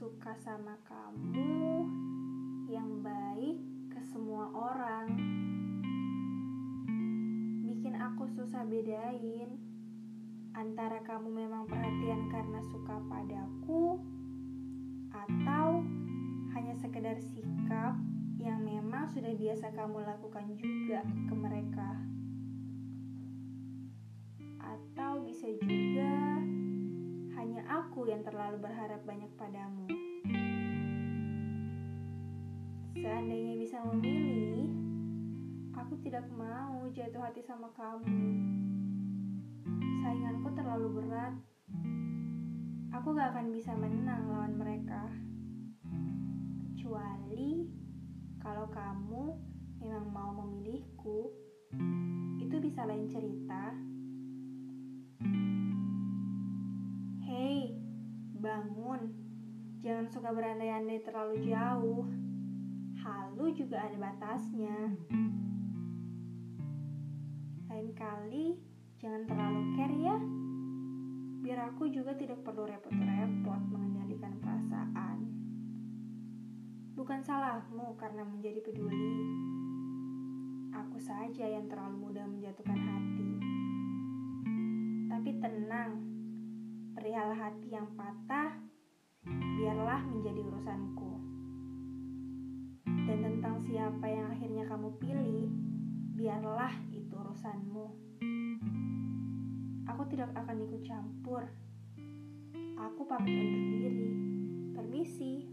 suka sama kamu yang baik ke semua orang. Bikin aku susah bedain antara kamu memang perhatian karena suka padaku atau hanya sekedar sikap yang memang sudah biasa kamu lakukan juga ke mereka. Terlalu berharap banyak padamu. Seandainya bisa memilih, aku tidak mau jatuh hati sama kamu. Sainganku terlalu berat. Aku gak akan bisa menang lawan mereka. Kecuali kalau kamu memang mau memilihku, itu bisa lain cerita. Bangun. Jangan suka berandai-andai terlalu jauh. Halu juga ada batasnya. Lain kali, jangan terlalu care ya. Biar aku juga tidak perlu repot-repot mengendalikan perasaan. Bukan salahmu karena menjadi peduli. Aku saja yang terlalu mudah menjatuhkan hati. Perihal hati yang patah, biarlah menjadi urusanku. Dan tentang siapa yang akhirnya kamu pilih, biarlah itu urusanmu. Aku tidak akan ikut campur. Aku pamit undur diri. Permisi.